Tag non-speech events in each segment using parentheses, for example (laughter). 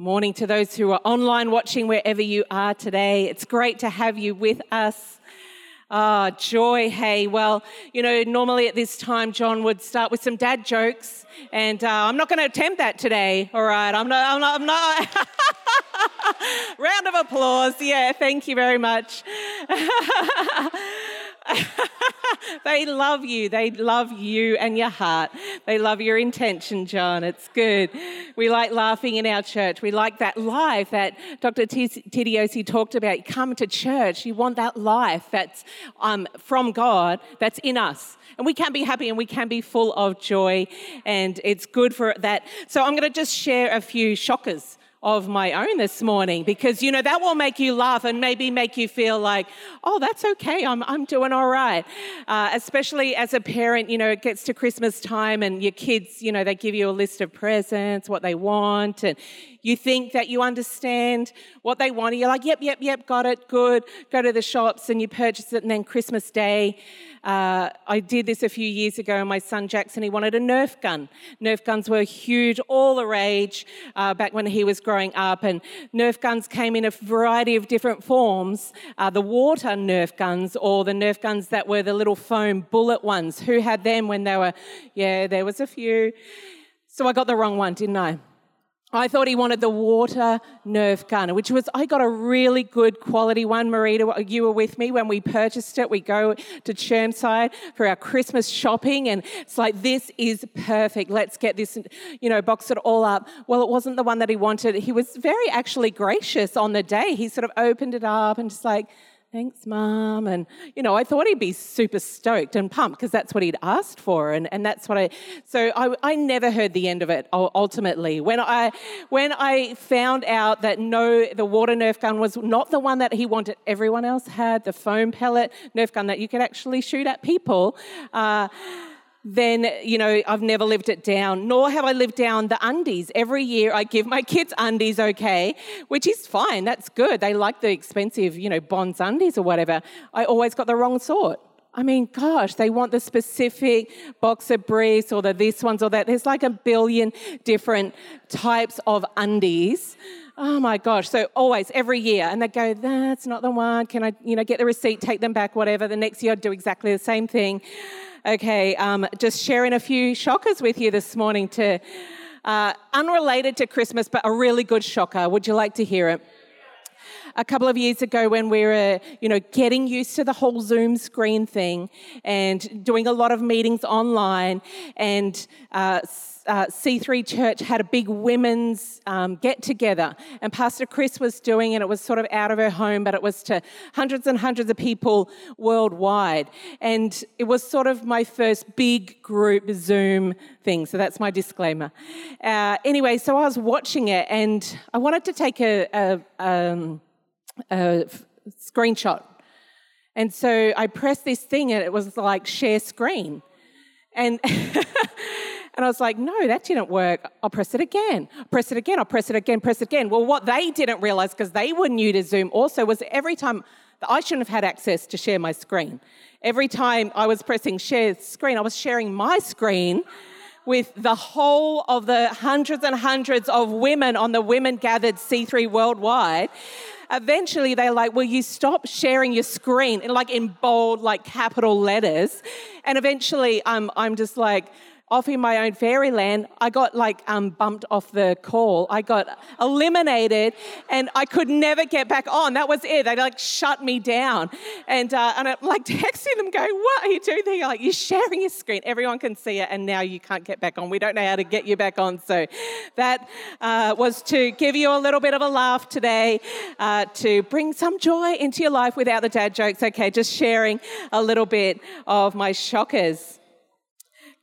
Morning to those who are online watching wherever you are today. It's great to have you with us. Ah, joy. Hey, well, you know, normally at this time, John would start with some dad jokes, and uh, I'm not going to attempt that today. All right, I'm not. I'm not. I'm not. (laughs) Round of applause. Yeah, thank you very much. (laughs) (laughs) they love you. They love you and your heart. They love your intention, John. It's good. We like laughing in our church. We like that life that Dr. Tidiosi talked about. You come to church, you want that life that's um, from God, that's in us. And we can be happy and we can be full of joy. And it's good for that. So I'm going to just share a few shockers of my own this morning because, you know, that will make you laugh and maybe make you feel like, oh, that's okay, I'm, I'm doing all right. Uh, especially as a parent, you know, it gets to Christmas time and your kids, you know, they give you a list of presents, what they want, and you think that you understand what they want. And you're like, yep, yep, yep, got it, good. Go to the shops and you purchase it, and then Christmas Day, uh, I did this a few years ago. My son Jackson, he wanted a Nerf gun. Nerf guns were huge, all the rage uh, back when he was growing up, and Nerf guns came in a variety of different forms. Uh, the water Nerf guns, or the Nerf guns that were the little foam bullet ones. Who had them when they were? Yeah, there was a few. So I got the wrong one, didn't I? I thought he wanted the water Nerf gun, which was, I got a really good quality one. Marita, you were with me when we purchased it. We go to Chermside for our Christmas shopping, and it's like, this is perfect. Let's get this, you know, box it all up. Well, it wasn't the one that he wanted. He was very actually gracious on the day. He sort of opened it up and just like, thanks, mom. And, you know, I thought he'd be super stoked and pumped because that's what he'd asked for. And, and that's what I, so I, I never heard the end of it ultimately. When I, when I found out that no, the water Nerf gun was not the one that he wanted, everyone else had the foam pellet Nerf gun that you could actually shoot at people. Uh, then, you know, I've never lived it down, nor have I lived down the undies. Every year I give my kids undies, okay, which is fine, that's good. They like the expensive, you know, Bonds undies or whatever. I always got the wrong sort. I mean, gosh, they want the specific boxer briefs or the this ones or that. There's like a billion different types of undies. Oh my gosh. So always, every year. And they go, that's not the one. Can I, you know, get the receipt, take them back, whatever. The next year I'd do exactly the same thing. Okay, um, just sharing a few shockers with you this morning to uh, unrelated to Christmas, but a really good shocker. Would you like to hear it? A couple of years ago when we were, you know, getting used to the whole Zoom screen thing and doing a lot of meetings online and uh, uh, C3 Church had a big women's um, get together, and Pastor Chris was doing it. It was sort of out of her home, but it was to hundreds and hundreds of people worldwide. And it was sort of my first big group Zoom thing. So that's my disclaimer. Uh, anyway, so I was watching it, and I wanted to take a, a, um, a screenshot. And so I pressed this thing, and it was like share screen. And (laughs) And I was like, no, that didn't work. I'll press it again. Press it again. I'll press it again. Press it again. Well, what they didn't realize, because they were new to Zoom also, was every time I shouldn't have had access to share my screen. Every time I was pressing share screen, I was sharing my screen with the whole of the hundreds and hundreds of women on the Women Gathered C3 worldwide. Eventually, they're like, Will you stop sharing your screen? In like in bold, like capital letters. And eventually, um, I'm just like, off in my own fairyland, I got like um, bumped off the call. I got eliminated and I could never get back on. That was it. They like shut me down. And, uh, and I'm like (laughs) texting them going, what are you doing there? You're like, you're sharing your screen. Everyone can see it and now you can't get back on. We don't know how to get you back on. So that uh, was to give you a little bit of a laugh today, uh, to bring some joy into your life without the dad jokes. Okay, just sharing a little bit of my shockers.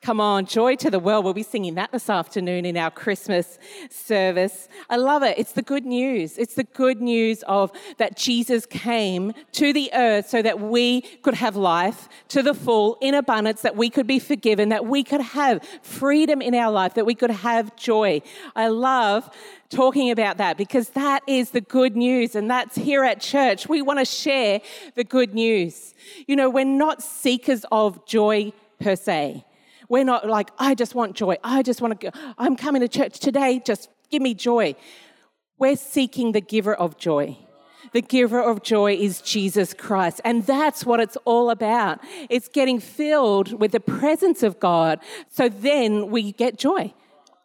Come on, joy to the world. We'll be singing that this afternoon in our Christmas service. I love it. It's the good news. It's the good news of that Jesus came to the earth so that we could have life to the full in abundance, that we could be forgiven, that we could have freedom in our life, that we could have joy. I love talking about that because that is the good news and that's here at church. We want to share the good news. You know, we're not seekers of joy per se. We're not like, I just want joy. I just want to go. I'm coming to church today. Just give me joy. We're seeking the giver of joy. The giver of joy is Jesus Christ. And that's what it's all about. It's getting filled with the presence of God. So then we get joy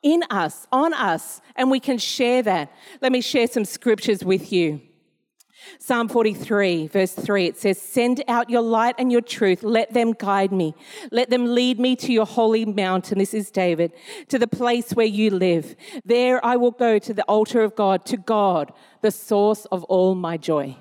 in us, on us, and we can share that. Let me share some scriptures with you. Psalm 43, verse 3, it says, Send out your light and your truth. Let them guide me. Let them lead me to your holy mountain. This is David, to the place where you live. There I will go to the altar of God, to God, the source of all my joy.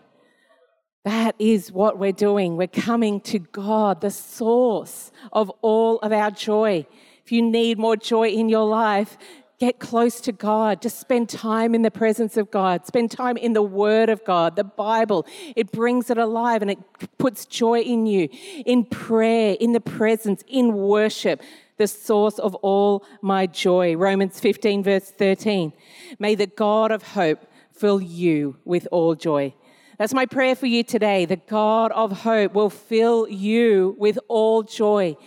That is what we're doing. We're coming to God, the source of all of our joy. If you need more joy in your life, Get close to God. Just spend time in the presence of God. Spend time in the Word of God, the Bible. It brings it alive and it puts joy in you, in prayer, in the presence, in worship, the source of all my joy. Romans 15, verse 13. May the God of hope fill you with all joy that's my prayer for you today. The God of hope will fill you with all joy.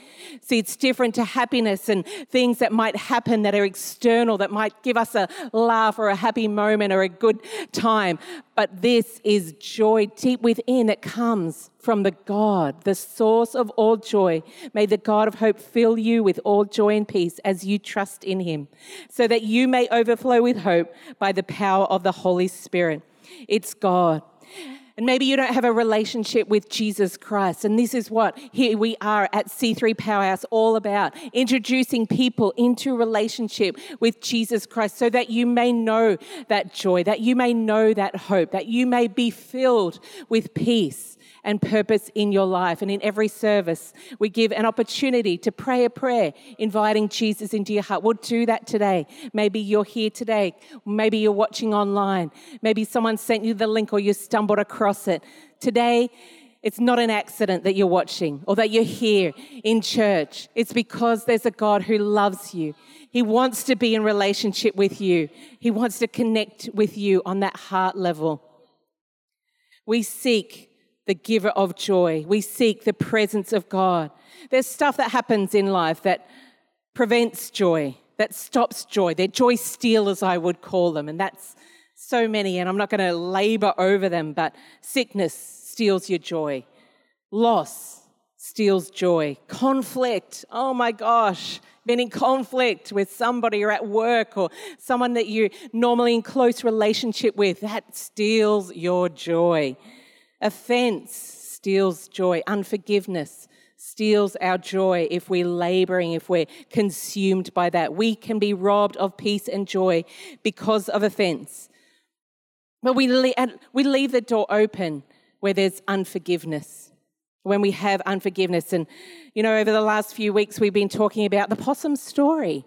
See, it's different to happiness and things that might happen that are external, that might give us a laugh or a happy moment or a good time. But this is joy deep within that comes from the God, the source of all joy. May the God of hope fill you with all joy and peace as you trust in him, so that you may overflow with hope by the power of the Holy Spirit. It's God and maybe you don't have a relationship with Jesus Christ. And this is what here we are at C3 Powerhouse all about introducing people into relationship with Jesus Christ so that you may know that joy, that you may know that hope, that you may be filled with peace and purpose in your life. And in every service, we give an opportunity to pray a prayer, inviting Jesus into your heart. We'll do that today. Maybe you're here today. Maybe you're watching online. Maybe someone sent you the link or you stumbled across it. Today, it's not an accident that you're watching or that you're here in church. It's because there's a God who loves you. He wants to be in relationship with you. He wants to connect with you on that heart level. We seek the giver of joy. We seek the presence of God. There's stuff that happens in life that prevents joy, that stops joy. They're joy stealers, I would call them. And that's so many, and I'm not going to labor over them, but sickness steals your joy, loss steals joy, conflict, oh my gosh. Been in conflict with somebody or at work or someone that you're normally in close relationship with, that steals your joy. Offense steals joy. Unforgiveness steals our joy if we're laboring, if we're consumed by that. We can be robbed of peace and joy because of offense. But we, we leave the door open where there's unforgiveness, when we have unforgiveness. And, you know, over the last few weeks, we've been talking about the possum story.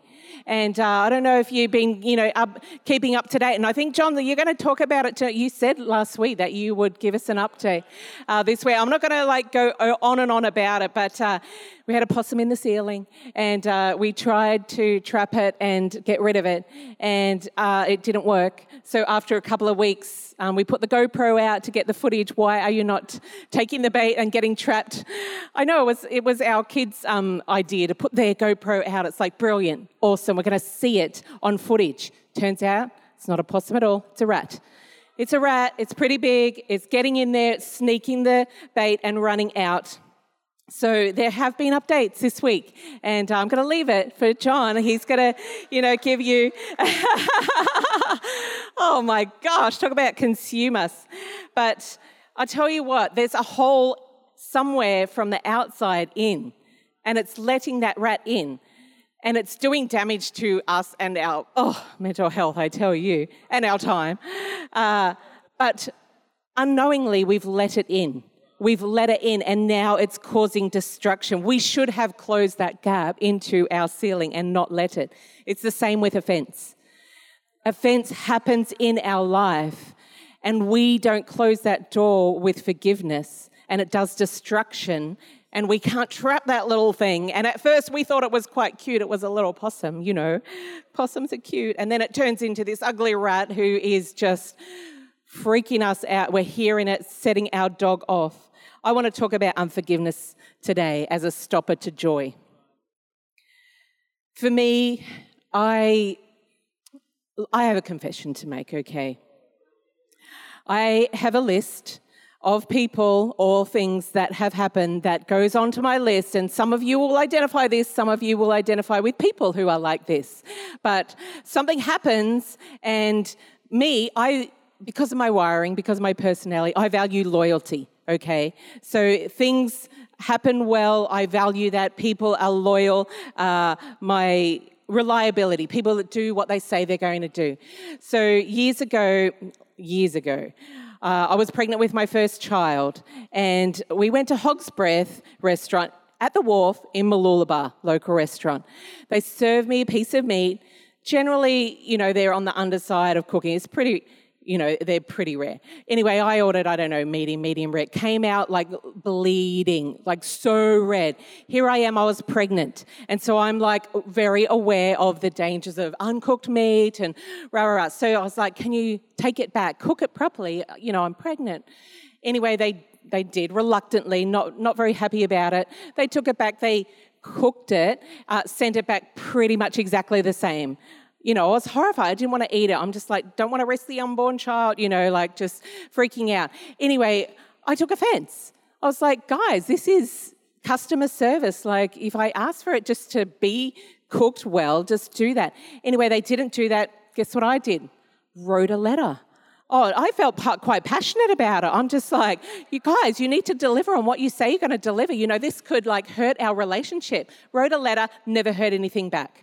And uh, I don't know if you've been, you know, up, keeping up to date. And I think, John, you're going to talk about it. Too. You said last week that you would give us an update uh, this week. I'm not going to like go uh, on and on about it, but uh, we had a possum in the ceiling, and uh, we tried to trap it and get rid of it, and uh, it didn't work. So after a couple of weeks, um, we put the GoPro out to get the footage. Why are you not taking the bait and getting trapped? I know it was it was our kids' um, idea to put their GoPro out. It's like brilliant, awesome. We're going to see it on footage. Turns out it's not a possum at all. It's a rat. It's a rat. It's pretty big. It's getting in there, sneaking the bait, and running out. So there have been updates this week, and I'm going to leave it for John. He's going to, you know, give you. (laughs) oh my gosh, talk about consumers. But I tell you what, there's a hole somewhere from the outside in, and it's letting that rat in, and it's doing damage to us and our oh mental health. I tell you, and our time. Uh, but unknowingly, we've let it in. We've let it in and now it's causing destruction. We should have closed that gap into our ceiling and not let it. It's the same with offense. Offense happens in our life and we don't close that door with forgiveness and it does destruction and we can't trap that little thing. And at first we thought it was quite cute. It was a little possum, you know. Possums are cute. And then it turns into this ugly rat who is just freaking us out. We're hearing it, setting our dog off. I want to talk about unforgiveness today as a stopper to joy. For me, I, I have a confession to make, okay? I have a list of people or things that have happened that goes onto my list. And some of you will identify this, some of you will identify with people who are like this. But something happens, and me, I, because of my wiring, because of my personality, I value loyalty, okay? So things happen well, I value that. People are loyal. Uh, my reliability, people that do what they say they're going to do. So years ago, years ago, uh, I was pregnant with my first child, and we went to Hog's Breath restaurant at the wharf in Mooloolaba, local restaurant. They served me a piece of meat. Generally, you know, they're on the underside of cooking. It's pretty you know, they're pretty rare. Anyway, I ordered, I don't know, medium, medium rare. Came out like bleeding, like so red. Here I am, I was pregnant. And so I'm like very aware of the dangers of uncooked meat and rah, rah, rah. So I was like, can you take it back, cook it properly? You know, I'm pregnant. Anyway, they, they did reluctantly, not, not very happy about it. They took it back, they cooked it, uh, sent it back pretty much exactly the same you know, I was horrified. I didn't want to eat it. I'm just like, don't want to risk the unborn child, you know, like just freaking out. Anyway, I took offense. I was like, guys, this is customer service. Like, if I ask for it just to be cooked well, just do that. Anyway, they didn't do that. Guess what I did? Wrote a letter. Oh, I felt quite passionate about it. I'm just like, you guys, you need to deliver on what you say you're going to deliver. You know, this could like hurt our relationship. Wrote a letter, never heard anything back.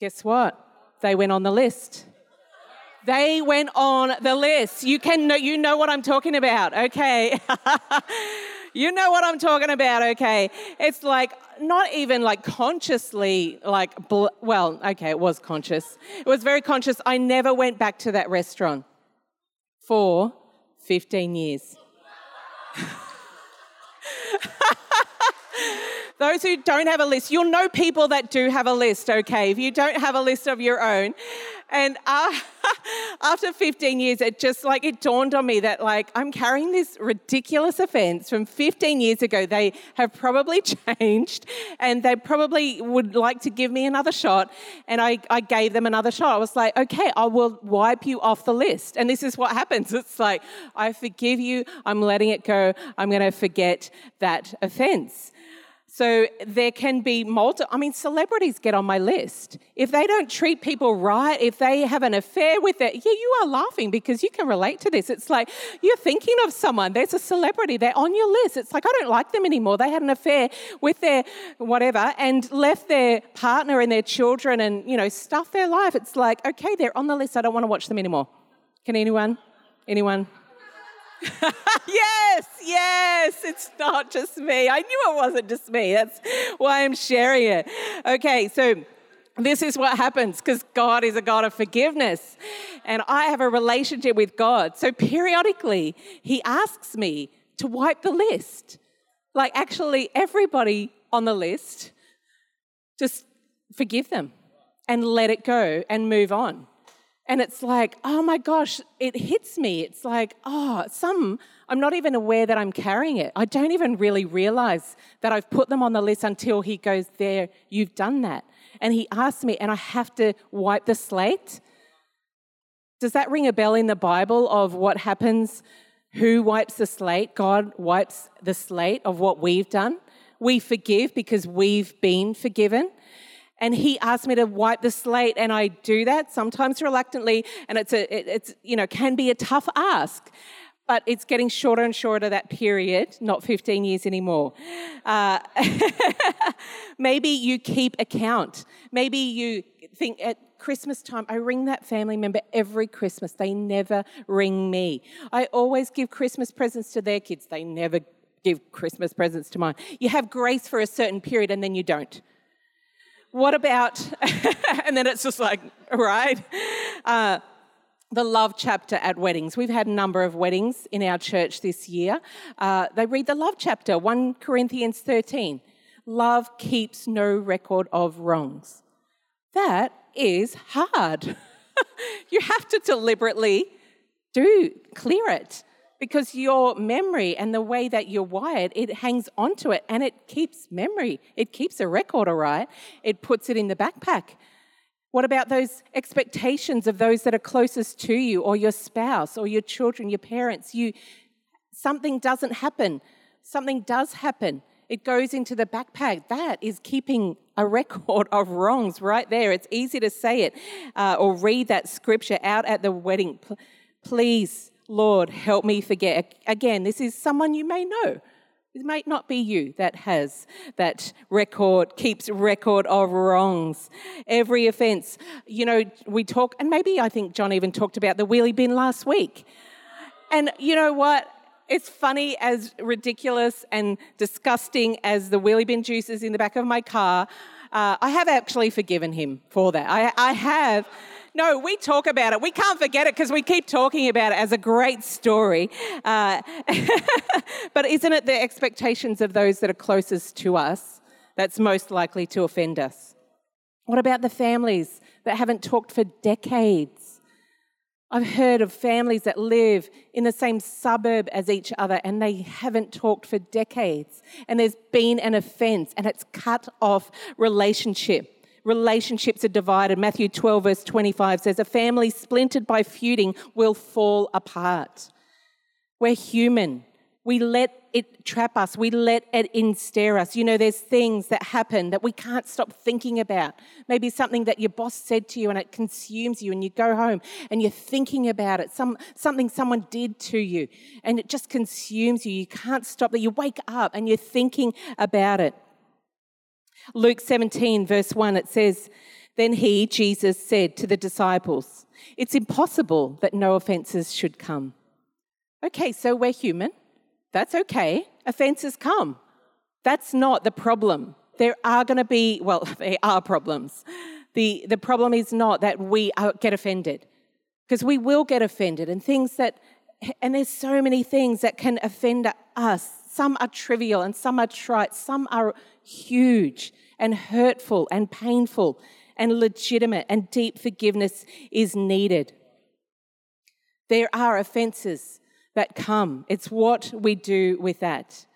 Guess what? They went on the list. They went on the list. You can know, you know what I'm talking about, okay? (laughs) you know what I'm talking about, okay? It's like not even like consciously like well, okay, it was conscious. It was very conscious. I never went back to that restaurant for 15 years. (laughs) Those who don't have a list, you'll know people that do have a list, okay? If you don't have a list of your own. And uh, (laughs) after 15 years, it just like it dawned on me that like I'm carrying this ridiculous offense from 15 years ago. They have probably (laughs) changed and they probably would like to give me another shot. And I, I gave them another shot. I was like, okay, I will wipe you off the list. And this is what (laughs) happens. It's like, I forgive you. I'm letting it go. I'm going to forget that offense. So there can be multiple, I mean, celebrities get on my list. If they don't treat people right, if they have an affair with it, yeah, you are laughing because you can relate to this. It's like you're thinking of someone, there's a celebrity, they're on your list. It's like, I don't like them anymore. They had an affair with their whatever and left their partner and their children and, you know, stuff their life. It's like, okay, they're on the list. I don't want to watch them anymore. Can anyone? Anyone? (laughs) yes, yes, it's not just me. I knew it wasn't just me. That's why I'm sharing it. Okay, so this is what happens because God is a God of forgiveness and I have a relationship with God. So periodically, He asks me to wipe the list. Like, actually, everybody on the list, just forgive them and let it go and move on. And it's like, oh my gosh, it hits me. It's like, oh, some, I'm not even aware that I'm carrying it. I don't even really realize that I've put them on the list until he goes, there, you've done that. And he asks me, and I have to wipe the slate. Does that ring a bell in the Bible of what happens? Who wipes the slate? God wipes the slate of what we've done. We forgive because we've been forgiven and he asked me to wipe the slate and i do that sometimes reluctantly and it's a it, it's you know can be a tough ask but it's getting shorter and shorter that period not 15 years anymore uh, (laughs) maybe you keep account maybe you think at Christmas time, I ring that family member every Christmas. They never ring me. I always give Christmas presents to their kids. They never give Christmas presents to mine. You have grace for a certain period and then you don't what about, (laughs) and then it's just like, right? Uh, the love chapter at weddings. We've had a number of weddings in our church this year. Uh, they read the love chapter, 1 Corinthians 13. Love keeps no record of wrongs. That is hard. (laughs) you have to deliberately do clear it because your memory and the way that you're wired, it hangs onto it and it keeps memory. It keeps a record, all right? It puts it in the backpack. What about those expectations of those that are closest to you or your spouse or your children, your parents? You something doesn't happen. Something does happen. It goes into the backpack. That is keeping a record of wrongs right there. It's easy to say it uh, or read that scripture out at the wedding. Please, Lord, help me forget. Again, this is someone you may know. It might not be you that has that record, keeps record of wrongs. Every offense, you know, we talk, and maybe I think John even talked about the wheelie bin last week. And you know what? It's funny as ridiculous and disgusting as the wheelie bin juices in the back of my car. Uh, I have actually forgiven him for that. I, I have. No, we talk about it. We can't forget it because we keep talking about it as a great story. Uh, (laughs) but isn't it the expectations of those that are closest to us that's most likely to offend us? What about the families that haven't talked for decades? I've heard of families that live in the same suburb as each other and they haven't talked for decades. And there's been an offense and it's cut off relationship relationships are divided. Matthew 12, verse 25 says, A family splintered by feuding will fall apart. We're human. We let it trap us. We let it ensnare us. You know, there's things that happen that we can't stop thinking about. Maybe something that your boss said to you and it consumes you, and you go home and you're thinking about it. Some, something someone did to you and it just consumes you. You can't stop that. You wake up and you're thinking about it. Luke 17, verse 1, it says, Then he, Jesus, said to the disciples, It's impossible that no offenses should come. Okay, so we're human. That's okay. Offenses come. That's not the problem. There are going to be, well, (laughs) there are problems. The, the problem is not that we get offended, because we will get offended, and things that, and there's so many things that can offend us. Some are trivial and some are trite, some are huge and hurtful and painful and legitimate, and deep forgiveness is needed. There are offenses that come, it's what we do with that.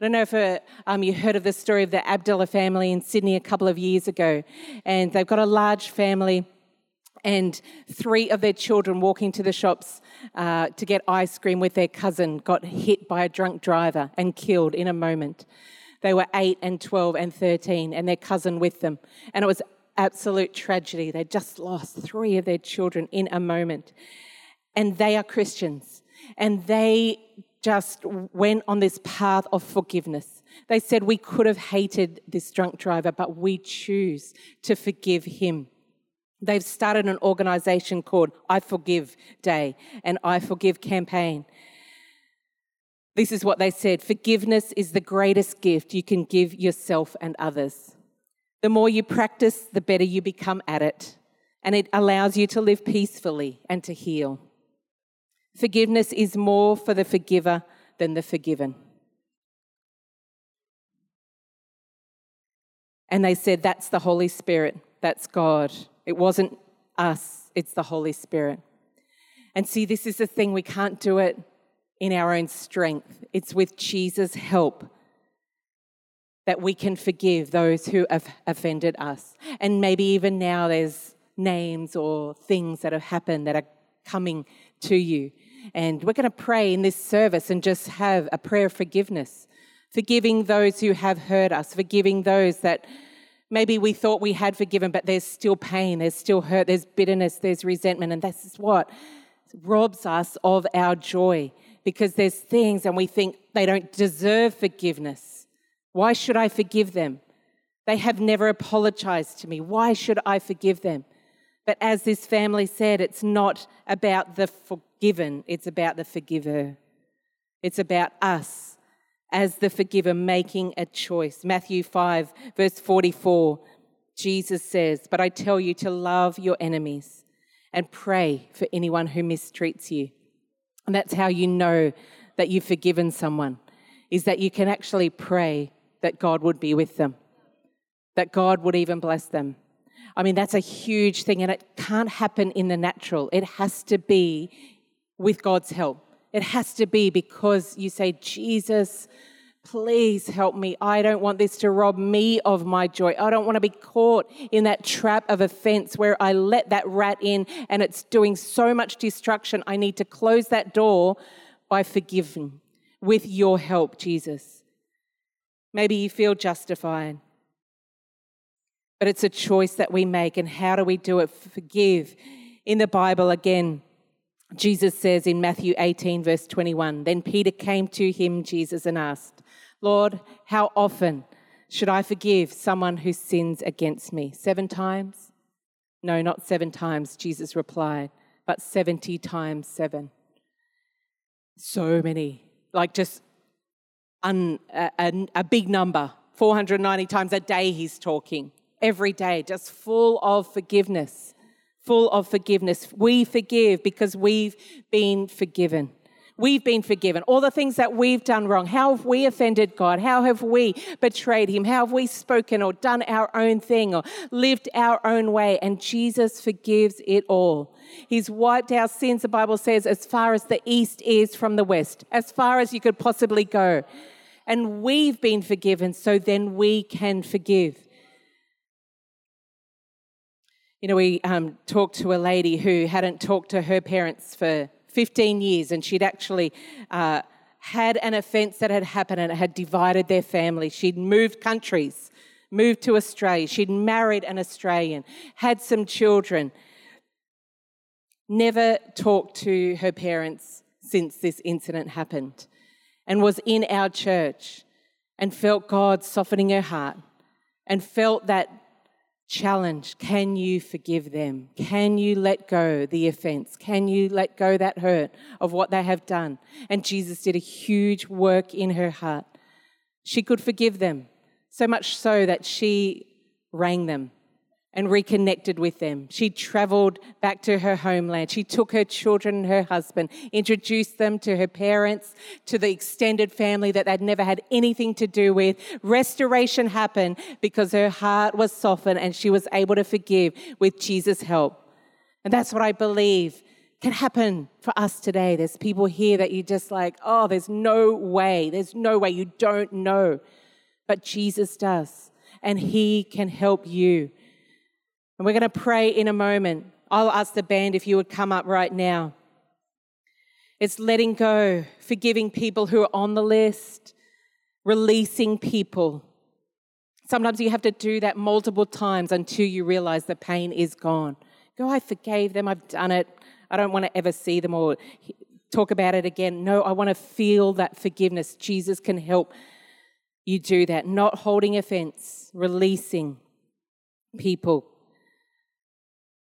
I don't know if uh, um, you heard of the story of the Abdallah family in Sydney a couple of years ago, and they've got a large family and three of their children walking to the shops uh, to get ice cream with their cousin got hit by a drunk driver and killed in a moment. They were 8 and 12 and 13, and their cousin with them. And it was absolute tragedy. They just lost three of their children in a moment. And they are Christians. And they just went on this path of forgiveness. They said, We could have hated this drunk driver, but we choose to forgive him. They've started an organization called I Forgive Day and I Forgive campaign. This is what they said Forgiveness is the greatest gift you can give yourself and others. The more you practice, the better you become at it, and it allows you to live peacefully and to heal. Forgiveness is more for the forgiver than the forgiven. And they said, That's the Holy Spirit, that's God. It wasn't us, it's the Holy Spirit. And see, this is the thing, we can't do it in our own strength. It's with Jesus' help that we can forgive those who have offended us. And maybe even now there's names or things that have happened that are coming to you. And we're going to pray in this service and just have a prayer of forgiveness, forgiving those who have hurt us, forgiving those that maybe we thought we had forgiven, but there's still pain, there's still hurt, there's bitterness, there's resentment. And this is what robs us of our joy because there's things and we think they don't deserve forgiveness. Why should I forgive them? They have never apologized to me. Why should I forgive them? But as this family said, it's not about the forgiven, it's about the forgiver. It's about us as the forgiver making a choice. Matthew 5, verse 44, Jesus says, But I tell you to love your enemies and pray for anyone who mistreats you. And that's how you know that you've forgiven someone, is that you can actually pray that God would be with them, that God would even bless them. I mean, that's a huge thing, and it can't happen in the natural. It has to be with God's help. It has to be because you say, Jesus, Please help me. I don't want this to rob me of my joy. I don't want to be caught in that trap of offense where I let that rat in and it's doing so much destruction. I need to close that door by forgiving with your help, Jesus. Maybe you feel justified, but it's a choice that we make. And how do we do it? Forgive. In the Bible, again, Jesus says in Matthew 18, verse 21, Then Peter came to him, Jesus, and asked, Lord, how often should I forgive someone who sins against me? Seven times? No, not seven times, Jesus replied, but 70 times seven. So many, like just un, a, a, a big number. 490 times a day he's talking, every day, just full of forgiveness full of forgiveness. We forgive because we've been forgiven. We've been forgiven. All the things that we've done wrong. How have we offended God? How have we betrayed Him? How have we spoken or done our own thing or lived our own way? And Jesus forgives it all. He's wiped our sins, the Bible says, as far as the east is from the west, as far as you could possibly go. And we've been forgiven, so then we can forgive. You know, we um, talked to a lady who hadn't talked to her parents for 15 years, and she'd actually uh, had an offence that had happened and it had divided their family. She'd moved countries, moved to Australia. She'd married an Australian, had some children. Never talked to her parents since this incident happened, and was in our church and felt God softening her heart and felt that challenge can you forgive them? Can you let go the offense? Can you let go that hurt of what they have done? And Jesus did a huge work in her heart. She could forgive them, so much so that she rang them and reconnected with them. She traveled back to her homeland. She took her children and her husband, introduced them to her parents, to the extended family that they'd never had anything to do with. Restoration happened because her heart was softened and she was able to forgive with Jesus' help. And that's what I believe can happen for us today. There's people here that you just like, oh, there's no way. There's no way. You don't know. But Jesus does. And he can help you and we're going to pray in a moment. I'll ask the band if you would come up right now. It's letting go, forgiving people who are on the list, releasing people. Sometimes you have to do that multiple times until you realize the pain is gone. Go, I forgave them, I've done it. I don't want to ever see them or talk about it again. No, I want to feel that forgiveness. Jesus can help you do that. Not holding offense, releasing people.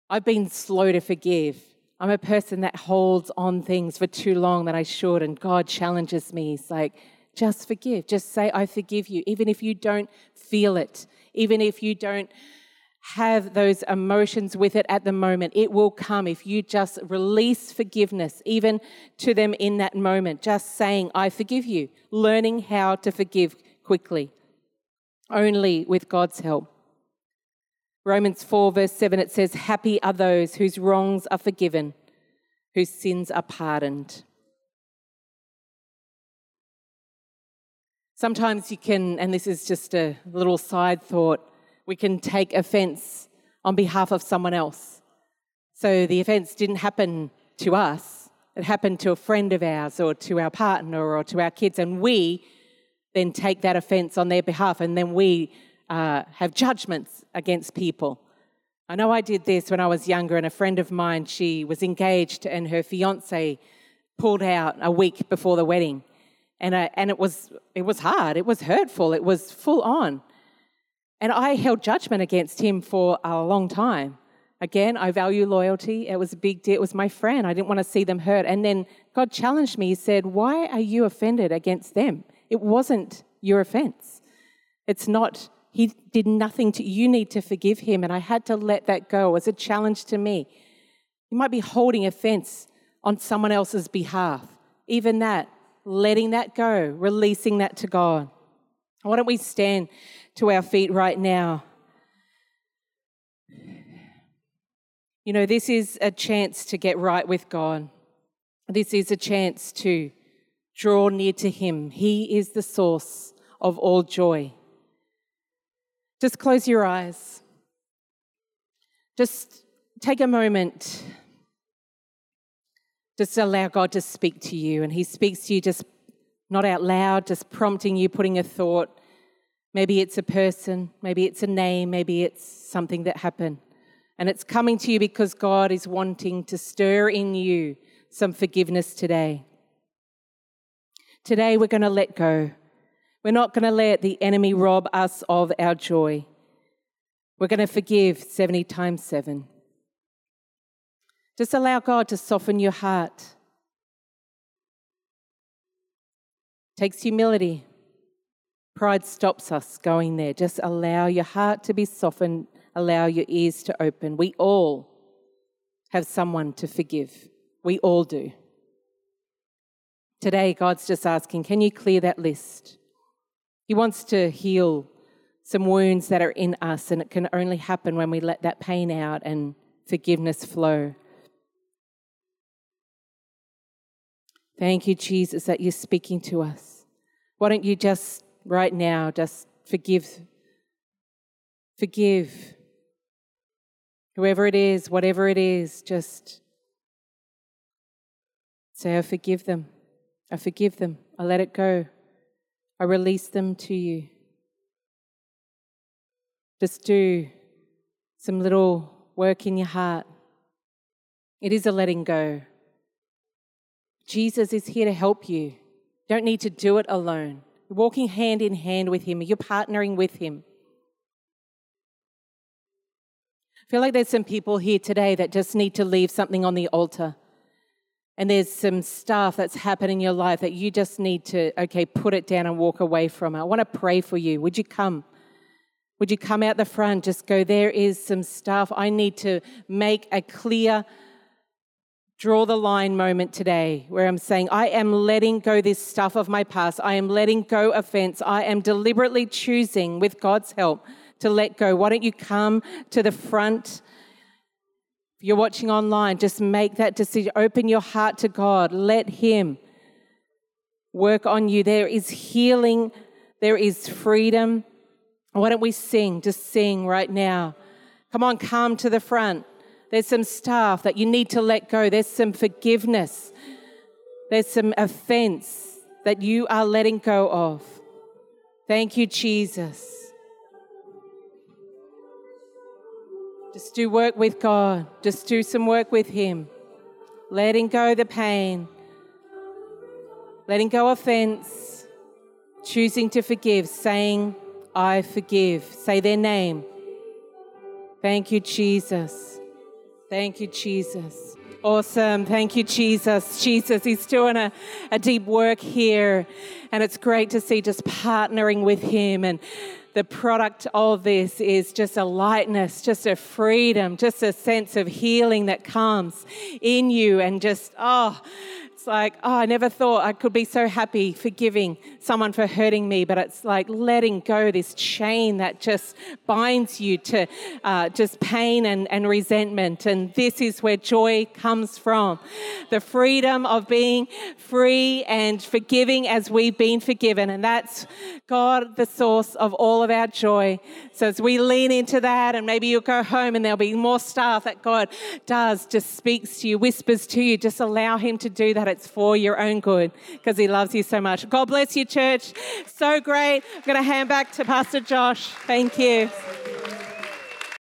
I've been slow to forgive. I'm a person that holds on things for too long that I should, and God challenges me. He's like, just forgive. Just say, I forgive you, even if you don't feel it, even if you don't have those emotions with it at the moment. It will come if you just release forgiveness, even to them in that moment. Just saying, I forgive you, learning how to forgive quickly, only with God's help. Romans 4, verse 7, it says, Happy are those whose wrongs are forgiven, whose sins are pardoned. Sometimes you can, and this is just a little side thought, we can take offense on behalf of someone else. So the offense didn't happen to us, it happened to a friend of ours or to our partner or to our kids, and we then take that offense on their behalf, and then we uh, have judgments against people. I know I did this when I was younger, and a friend of mine, she was engaged, and her fiance pulled out a week before the wedding. And, I, and it, was, it was hard, it was hurtful, it was full on. And I held judgment against him for a long time. Again, I value loyalty. It was a big deal. It was my friend. I didn't want to see them hurt. And then God challenged me. He said, Why are you offended against them? It wasn't your offense. It's not he did nothing to, you need to forgive him. And I had to let that go as a challenge to me. You might be holding offense on someone else's behalf. Even that, letting that go, releasing that to God. Why don't we stand to our feet right now? You know, this is a chance to get right with God. This is a chance to Draw near to Him. He is the source of all joy. Just close your eyes. Just take a moment. Just allow God to speak to you. And He speaks to you just not out loud, just prompting you, putting a thought. Maybe it's a person, maybe it's a name, maybe it's something that happened. And it's coming to you because God is wanting to stir in you some forgiveness today. Today, we're going to let go. We're not going to let the enemy rob us of our joy. We're going to forgive 70 times 7. Just allow God to soften your heart. Takes humility. Pride stops us going there. Just allow your heart to be softened, allow your ears to open. We all have someone to forgive. We all do. Today, God's just asking, can you clear that list? He wants to heal some wounds that are in us, and it can only happen when we let that pain out and forgiveness flow. Thank you, Jesus, that you're speaking to us. Why don't you just right now just forgive? Forgive. Whoever it is, whatever it is, just say, I forgive them. I forgive them. I let it go. I release them to you. Just do some little work in your heart. It is a letting go. Jesus is here to help you. You don't need to do it alone. You're walking hand in hand with Him, you're partnering with Him. I feel like there's some people here today that just need to leave something on the altar. And there's some stuff that's happened in your life that you just need to, okay, put it down and walk away from it. I want to pray for you. Would you come? Would you come out the front? Just go, there is some stuff. I need to make a clear draw the line moment today where I'm saying, I am letting go this stuff of my past. I am letting go offense. I am deliberately choosing, with God's help, to let go. Why don't you come to the front? You're watching online, just make that decision. Open your heart to God. Let Him work on you. There is healing, there is freedom. Why don't we sing? Just sing right now. Come on, come to the front. There's some stuff that you need to let go. There's some forgiveness. There's some offense that you are letting go of. Thank you, Jesus. Just do work with God. Just do some work with Him. Letting go the pain. Letting go offense. Choosing to forgive. Saying, I forgive. Say their name. Thank you, Jesus. Thank you, Jesus. Awesome. Thank you, Jesus. Jesus, He's doing a, a deep work here. And it's great to see just partnering with Him. And the product of this is just a lightness, just a freedom, just a sense of healing that comes in you. And just, oh, like, oh, I never thought I could be so happy forgiving someone for hurting me, but it's like letting go this chain that just binds you to uh, just pain and, and resentment. And this is where joy comes from the freedom of being free and forgiving as we've been forgiven. And that's God, the source of all of our joy. So as we lean into that, and maybe you'll go home and there'll be more stuff that God does, just speaks to you, whispers to you, just allow Him to do that it's for your own good because He loves you so much. God bless you, church. So great. I'm going to hand back to Pastor Josh. Thank you.